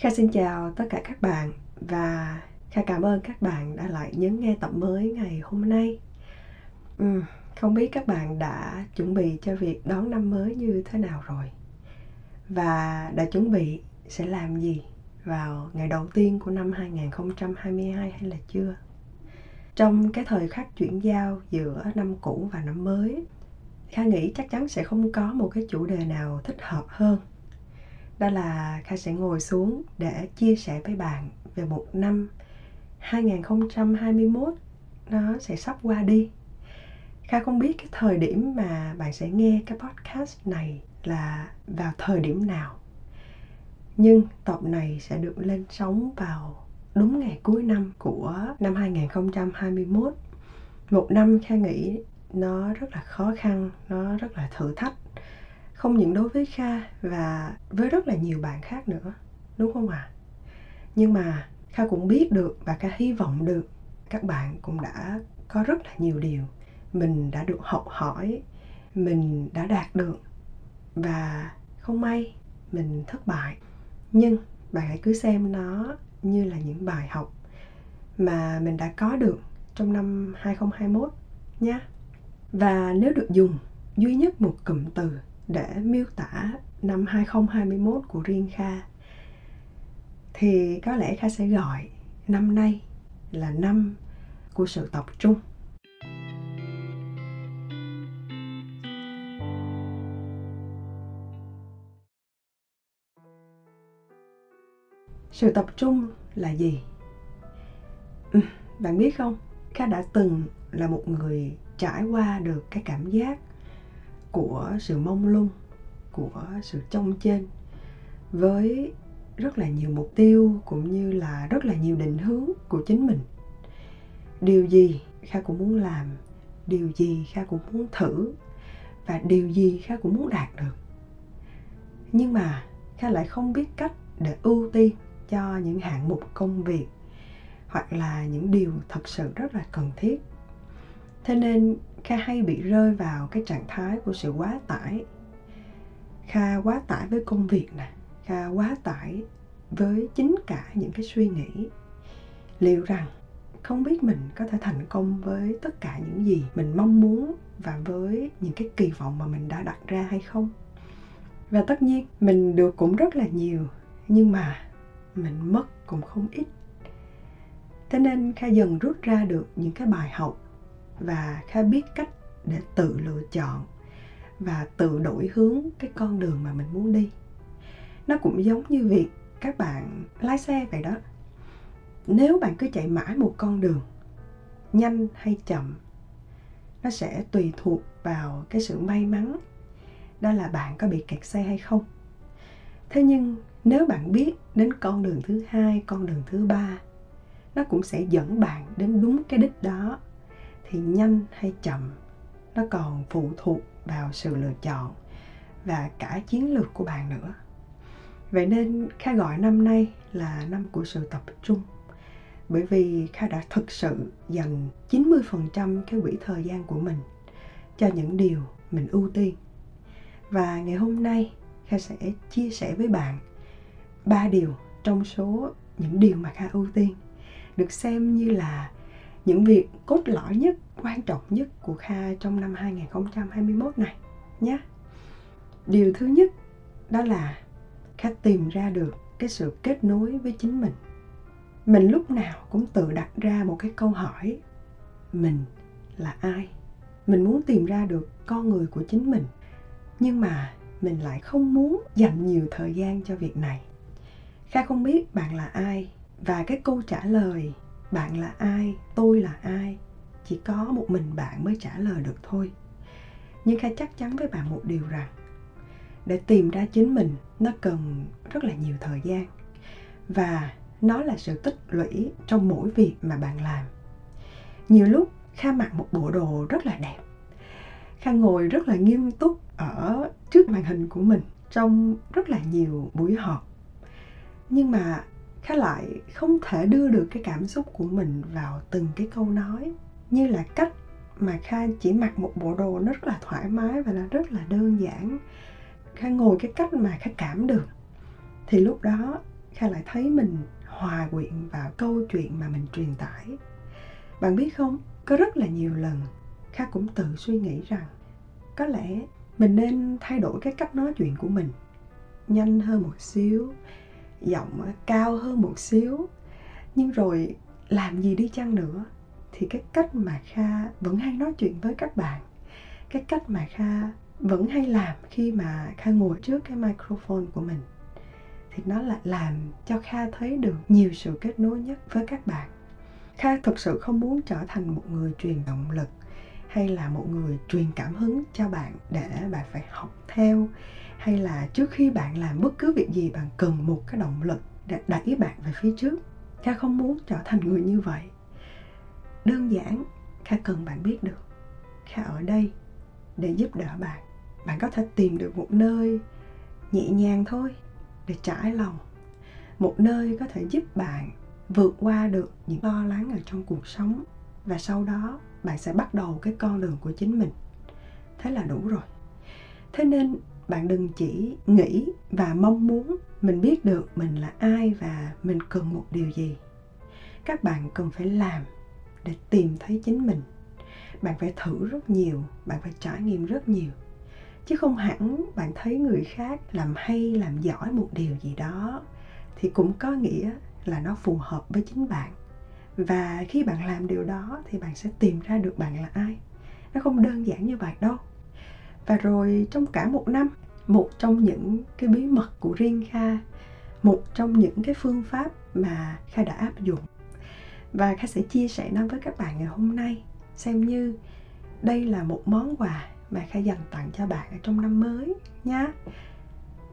Kha xin chào tất cả các bạn và Kha cảm ơn các bạn đã lại nhấn nghe tập mới ngày hôm nay. Ừ, không biết các bạn đã chuẩn bị cho việc đón năm mới như thế nào rồi? Và đã chuẩn bị sẽ làm gì vào ngày đầu tiên của năm 2022 hay là chưa? Trong cái thời khắc chuyển giao giữa năm cũ và năm mới, Kha nghĩ chắc chắn sẽ không có một cái chủ đề nào thích hợp hơn đó là Kha sẽ ngồi xuống để chia sẻ với bạn về một năm 2021 nó sẽ sắp qua đi. Kha không biết cái thời điểm mà bạn sẽ nghe cái podcast này là vào thời điểm nào. Nhưng tập này sẽ được lên sóng vào đúng ngày cuối năm của năm 2021. Một năm Kha nghĩ nó rất là khó khăn, nó rất là thử thách không những đối với kha và với rất là nhiều bạn khác nữa, đúng không ạ à? nhưng mà kha cũng biết được và kha hy vọng được các bạn cũng đã có rất là nhiều điều mình đã được học hỏi, mình đã đạt được và không may mình thất bại nhưng bạn hãy cứ xem nó như là những bài học mà mình đã có được trong năm 2021 nhé. Và nếu được dùng duy nhất một cụm từ để miêu tả năm 2021 của riêng Kha thì có lẽ Kha sẽ gọi năm nay là năm của sự tập trung. Sự tập trung là gì? Ừ, bạn biết không, Kha đã từng là một người trải qua được cái cảm giác của sự mông lung, của sự trông trên với rất là nhiều mục tiêu cũng như là rất là nhiều định hướng của chính mình. Điều gì kha cũng muốn làm, điều gì kha cũng muốn thử và điều gì kha cũng muốn đạt được. Nhưng mà kha lại không biết cách để ưu tiên cho những hạng mục công việc hoặc là những điều thật sự rất là cần thiết. Thế nên kha hay bị rơi vào cái trạng thái của sự quá tải. Kha quá tải với công việc nè, kha quá tải với chính cả những cái suy nghĩ. Liệu rằng không biết mình có thể thành công với tất cả những gì mình mong muốn và với những cái kỳ vọng mà mình đã đặt ra hay không? Và tất nhiên, mình được cũng rất là nhiều, nhưng mà mình mất cũng không ít. Thế nên kha dần rút ra được những cái bài học và kha biết cách để tự lựa chọn và tự đổi hướng cái con đường mà mình muốn đi. Nó cũng giống như việc các bạn lái xe vậy đó. Nếu bạn cứ chạy mãi một con đường, nhanh hay chậm, nó sẽ tùy thuộc vào cái sự may mắn đó là bạn có bị kẹt xe hay không. Thế nhưng nếu bạn biết đến con đường thứ hai, con đường thứ ba, nó cũng sẽ dẫn bạn đến đúng cái đích đó thì nhanh hay chậm, nó còn phụ thuộc vào sự lựa chọn và cả chiến lược của bạn nữa. Vậy nên kha gọi năm nay là năm của sự tập trung. Bởi vì kha đã thực sự dành 90% cái quỹ thời gian của mình cho những điều mình ưu tiên. Và ngày hôm nay, kha sẽ chia sẻ với bạn ba điều trong số những điều mà kha ưu tiên, được xem như là những việc cốt lõi nhất, quan trọng nhất của Kha trong năm 2021 này nhé. Điều thứ nhất đó là Kha tìm ra được cái sự kết nối với chính mình. Mình lúc nào cũng tự đặt ra một cái câu hỏi mình là ai? Mình muốn tìm ra được con người của chính mình. Nhưng mà mình lại không muốn dành nhiều thời gian cho việc này. Kha không biết bạn là ai và cái câu trả lời bạn là ai? Tôi là ai? Chỉ có một mình bạn mới trả lời được thôi. Nhưng khai chắc chắn với bạn một điều rằng, để tìm ra chính mình, nó cần rất là nhiều thời gian. Và nó là sự tích lũy trong mỗi việc mà bạn làm. Nhiều lúc, kha mặc một bộ đồ rất là đẹp. Kha ngồi rất là nghiêm túc ở trước màn hình của mình trong rất là nhiều buổi họp. Nhưng mà khá lại, không thể đưa được cái cảm xúc của mình vào từng cái câu nói. Như là cách mà kha chỉ mặc một bộ đồ nó rất là thoải mái và nó rất là đơn giản. Kha ngồi cái cách mà kha cảm được. Thì lúc đó, kha lại thấy mình hòa quyện vào câu chuyện mà mình truyền tải. Bạn biết không, có rất là nhiều lần kha cũng tự suy nghĩ rằng có lẽ mình nên thay đổi cái cách nói chuyện của mình nhanh hơn một xíu giọng cao hơn một xíu. Nhưng rồi làm gì đi chăng nữa, thì cái cách mà kha vẫn hay nói chuyện với các bạn. Cái cách mà kha vẫn hay làm khi mà kha ngồi trước cái microphone của mình. Thì nó lại làm cho kha thấy được nhiều sự kết nối nhất với các bạn. Kha thực sự không muốn trở thành một người truyền động lực hay là một người truyền cảm hứng cho bạn để bạn phải học theo hay là trước khi bạn làm bất cứ việc gì, bạn cần một cái động lực để đẩy bạn về phía trước? Kha không muốn trở thành người như vậy. Đơn giản, kha cần bạn biết được. Kha ở đây để giúp đỡ bạn. Bạn có thể tìm được một nơi nhẹ nhàng thôi để trải lòng. Một nơi có thể giúp bạn vượt qua được những lo lắng ở trong cuộc sống. Và sau đó, bạn sẽ bắt đầu cái con đường của chính mình. Thế là đủ rồi. Thế nên bạn đừng chỉ nghĩ và mong muốn mình biết được mình là ai và mình cần một điều gì. Các bạn cần phải làm để tìm thấy chính mình. Bạn phải thử rất nhiều, bạn phải trải nghiệm rất nhiều. Chứ không hẳn bạn thấy người khác làm hay, làm giỏi một điều gì đó thì cũng có nghĩa là nó phù hợp với chính bạn. Và khi bạn làm điều đó thì bạn sẽ tìm ra được bạn là ai. Nó không đơn giản như vậy đâu và rồi trong cả một năm, một trong những cái bí mật của riêng kha, một trong những cái phương pháp mà kha đã áp dụng. Và kha sẽ chia sẻ nó với các bạn ngày hôm nay, xem như đây là một món quà mà kha dành tặng cho bạn ở trong năm mới nhá.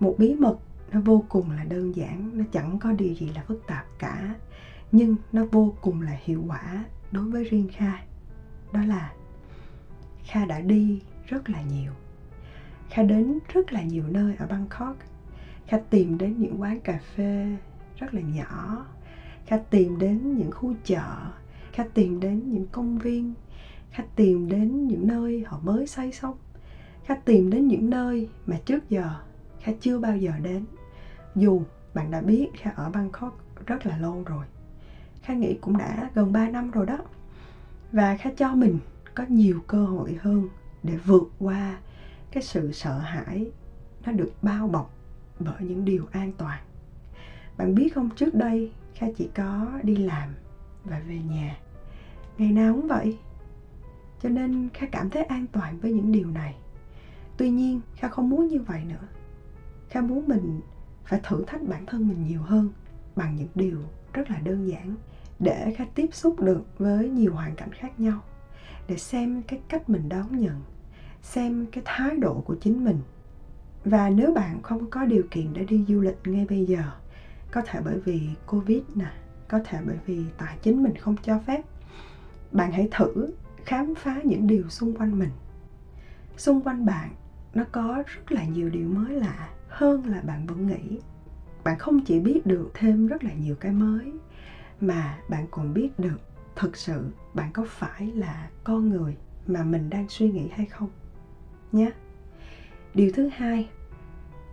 Một bí mật nó vô cùng là đơn giản, nó chẳng có điều gì là phức tạp cả, nhưng nó vô cùng là hiệu quả đối với riêng kha. Đó là kha đã đi rất là nhiều. Kha đến rất là nhiều nơi ở bangkok. Kha tìm đến những quán cà phê rất là nhỏ. Kha tìm đến những khu chợ. Kha tìm đến những công viên. Kha tìm đến những nơi họ mới xây xong kha tìm đến những nơi mà trước giờ kha chưa bao giờ đến. Dù bạn đã biết kha ở bangkok rất là lâu rồi. Kha nghĩ cũng đã gần 3 năm rồi đó. Và kha cho mình có nhiều cơ hội hơn để vượt qua cái sự sợ hãi nó được bao bọc bởi những điều an toàn. Bạn biết không, trước đây kha chỉ có đi làm và về nhà. Ngày nào cũng vậy. Cho nên kha cảm thấy an toàn với những điều này. Tuy nhiên, kha không muốn như vậy nữa. Kha muốn mình phải thử thách bản thân mình nhiều hơn bằng những điều rất là đơn giản để kha tiếp xúc được với nhiều hoàn cảnh khác nhau để xem cái cách mình đón nhận, xem cái thái độ của chính mình. Và nếu bạn không có điều kiện để đi du lịch ngay bây giờ, có thể bởi vì covid nè, có thể bởi vì tài chính mình không cho phép, bạn hãy thử khám phá những điều xung quanh mình. Xung quanh bạn, nó có rất là nhiều điều mới lạ hơn là bạn vẫn nghĩ. Bạn không chỉ biết được thêm rất là nhiều cái mới, mà bạn còn biết được thực sự bạn có phải là con người mà mình đang suy nghĩ hay không? Nhé điều thứ hai,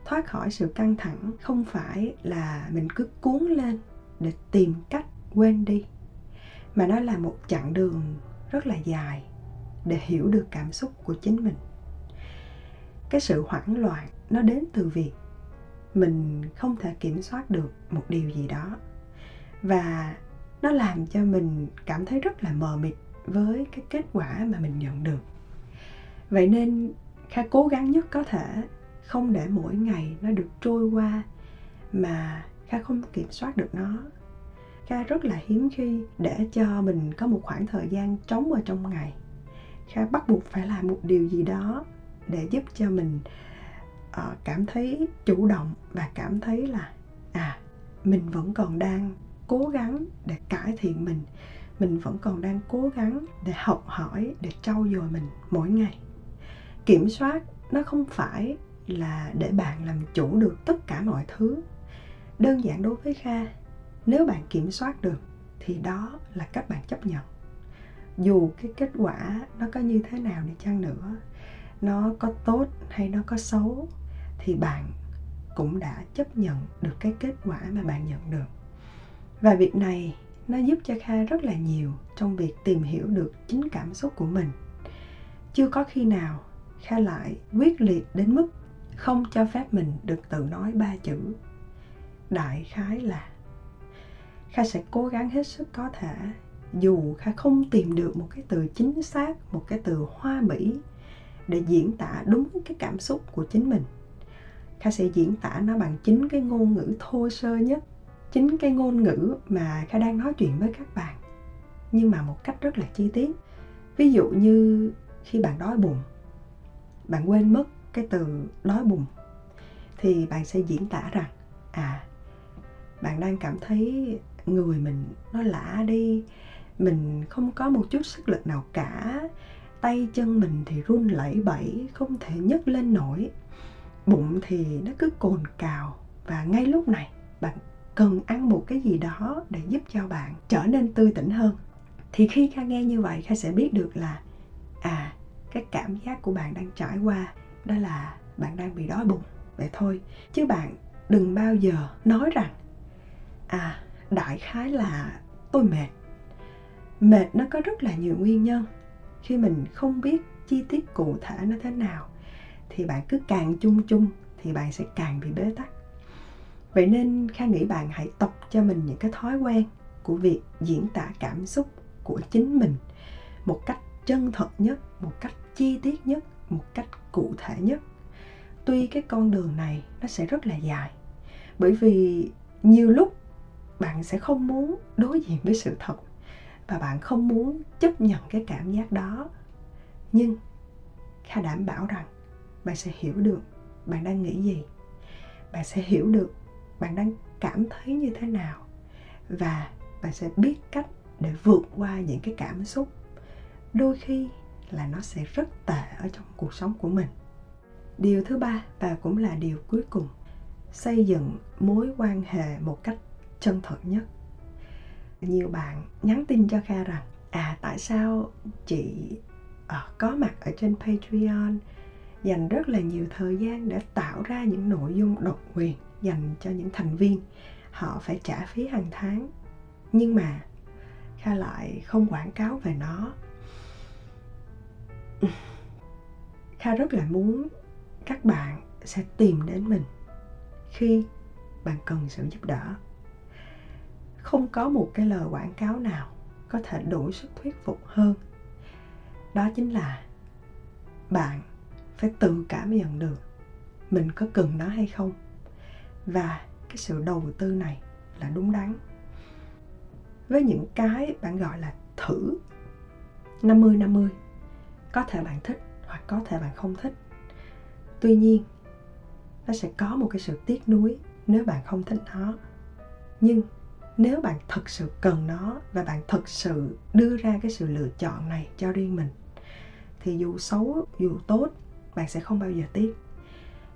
thoát khỏi sự căng thẳng không phải là mình cứ cuốn lên để tìm cách quên đi, mà nó là một chặng đường rất là dài để hiểu được cảm xúc của chính mình. Cái sự hoảng loạn nó đến từ việc mình không thể kiểm soát được một điều gì đó, và nó làm cho mình cảm thấy rất là mờ mịt với cái kết quả mà mình nhận được. Vậy nên kha cố gắng nhất có thể không để mỗi ngày nó được trôi qua mà kha không kiểm soát được nó. Kha rất là hiếm khi để cho mình có một khoảng thời gian trống ở trong ngày. Kha bắt buộc phải làm một điều gì đó để giúp cho mình uh, cảm thấy chủ động và cảm thấy là à mình vẫn còn đang cố gắng để cải thiện mình mình vẫn còn đang cố gắng để học hỏi, để trau dồi mình mỗi ngày. Kiểm soát nó không phải là để bạn làm chủ được tất cả mọi thứ. Đơn giản đối với kha, nếu bạn kiểm soát được thì đó là cách bạn chấp nhận. Dù cái kết quả nó có như thế nào đi chăng nữa, nó có tốt hay nó có xấu, thì bạn cũng đã chấp nhận được cái kết quả mà bạn nhận được và việc này nó giúp cho kha rất là nhiều trong việc tìm hiểu được chính cảm xúc của mình. Chưa có khi nào kha lại quyết liệt đến mức không cho phép mình được tự nói ba chữ. Đại khái là kha sẽ cố gắng hết sức có thể, dù kha không tìm được một cái từ chính xác, một cái từ hoa mỹ để diễn tả đúng cái cảm xúc của chính mình. Kha sẽ diễn tả nó bằng chính cái ngôn ngữ thô sơ nhất chính cái ngôn ngữ mà kha đang nói chuyện với các bạn, nhưng mà một cách rất là chi tiết. Ví dụ như khi bạn đói bụng, bạn quên mất cái từ đói bụng, thì bạn sẽ diễn tả rằng à bạn đang cảm thấy người mình nó lạ đi, mình không có một chút sức lực nào cả, tay chân mình thì run lẩy bẩy, không thể nhấc lên nổi, bụng thì nó cứ cồn cào. Và ngay lúc này, bạn cần ăn một cái gì đó để giúp cho bạn trở nên tươi tỉnh hơn. Thì khi kha nghe như vậy, kha sẽ biết được là à cái cảm giác của bạn đang trải qua đó là bạn đang bị đói bụng. Vậy thôi, chứ bạn đừng bao giờ nói rằng à đại khái là tôi mệt. Mệt nó có rất là nhiều nguyên nhân. Khi mình không biết chi tiết cụ thể nó thế nào, thì bạn cứ càng chung chung, thì bạn sẽ càng bị bế tắc vậy nên kha nghĩ bạn hãy tập cho mình những cái thói quen của việc diễn tả cảm xúc của chính mình một cách chân thật nhất, một cách chi tiết nhất, một cách cụ thể nhất. Tuy cái con đường này nó sẽ rất là dài, bởi vì nhiều lúc bạn sẽ không muốn đối diện với sự thật và bạn không muốn chấp nhận cái cảm giác đó. Nhưng kha đảm bảo rằng bạn sẽ hiểu được bạn đang nghĩ gì, bạn sẽ hiểu được bạn đang cảm thấy như thế nào? Và bạn sẽ biết cách để vượt qua những cái cảm xúc. Đôi khi là nó sẽ rất tệ ở trong cuộc sống của mình. Điều thứ ba và cũng là điều cuối cùng xây dựng mối quan hệ một cách chân thật nhất. Nhiều bạn nhắn tin cho kha rằng à tại sao chị à, có mặt ở trên patreon dành rất là nhiều thời gian để tạo ra những nội dung độc quyền dành cho những thành viên, họ phải trả phí hàng tháng. Nhưng mà kha lại không quảng cáo về nó. Kha rất là muốn các bạn sẽ tìm đến mình khi bạn cần sự giúp đỡ. Không có một cái lời quảng cáo nào có thể đủ sức thuyết phục hơn. Đó chính là bạn phải tự cảm nhận được mình có cần nó hay không và cái sự đầu tư này là đúng đắn. Với những cái bạn gọi là thử 50 50 có thể bạn thích hoặc có thể bạn không thích. Tuy nhiên, nó sẽ có một cái sự tiếc nuối nếu bạn không thích nó. Nhưng nếu bạn thật sự cần nó và bạn thật sự đưa ra cái sự lựa chọn này cho riêng mình, thì dù xấu, dù tốt, bạn sẽ không bao giờ tiếc.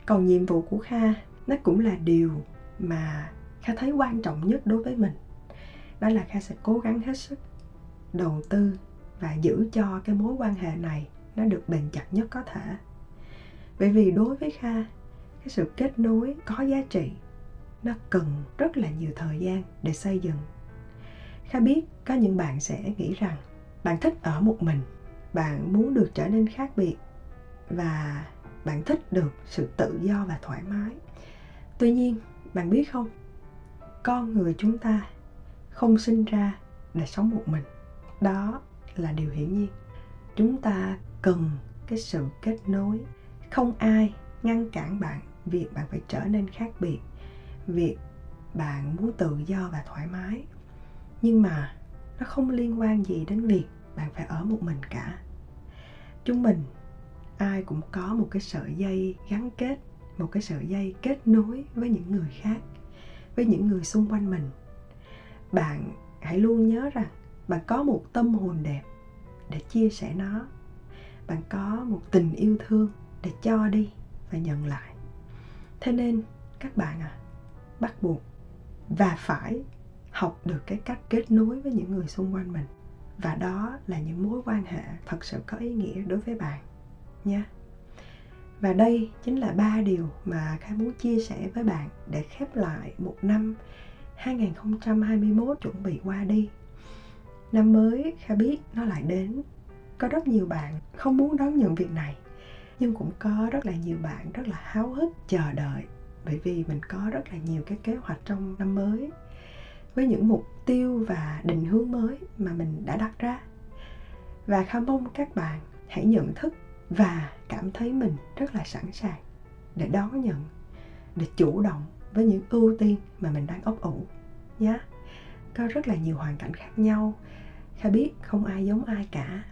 Còn nhiệm vụ của kha nó cũng là điều mà kha thấy quan trọng nhất đối với mình. Đó là kha sẽ cố gắng hết sức đầu tư và giữ cho cái mối quan hệ này nó được bền chặt nhất có thể. Bởi vì đối với kha, cái sự kết nối có giá trị, nó cần rất là nhiều thời gian để xây dựng. Kha biết có những bạn sẽ nghĩ rằng bạn thích ở một mình, bạn muốn được trở nên khác biệt và bạn thích được sự tự do và thoải mái tuy nhiên, bạn biết không? Con người chúng ta không sinh ra để sống một mình. Đó là điều hiển nhiên. Chúng ta cần cái sự kết nối. Không ai ngăn cản bạn, việc bạn phải trở nên khác biệt, việc bạn muốn tự do và thoải mái. Nhưng mà nó không liên quan gì đến việc bạn phải ở một mình cả. Chúng mình, ai cũng có một cái sợi dây gắn kết một cái sợi dây kết nối với những người khác, với những người xung quanh mình. Bạn hãy luôn nhớ rằng bạn có một tâm hồn đẹp để chia sẻ nó. Bạn có một tình yêu thương để cho đi và nhận lại. Thế nên các bạn à bắt buộc và phải học được cái cách kết nối với những người xung quanh mình. Và đó là những mối quan hệ thật sự có ý nghĩa đối với bạn nha và đây chính là ba điều mà Kha muốn chia sẻ với bạn để khép lại một năm 2021 chuẩn bị qua đi. Năm mới, Kha biết nó lại đến. Có rất nhiều bạn không muốn đón nhận việc này, nhưng cũng có rất là nhiều bạn rất là háo hức, chờ đợi, bởi vì mình có rất là nhiều cái kế hoạch trong năm mới với những mục tiêu và định hướng mới mà mình đã đặt ra và kha mong các bạn hãy nhận thức và cảm thấy mình rất là sẵn sàng để đón nhận, để chủ động với những ưu tiên mà mình đang ấp ủ nhé có rất là nhiều hoàn cảnh khác nhau. Kha biết không ai giống ai cả,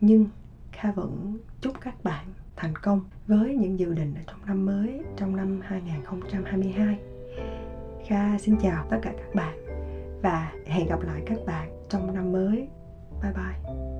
nhưng kha vẫn chúc các bạn thành công với những dự định ở trong năm mới, trong năm 2022 kha xin chào tất cả các bạn và hẹn gặp lại các bạn trong năm mới. Bye bye.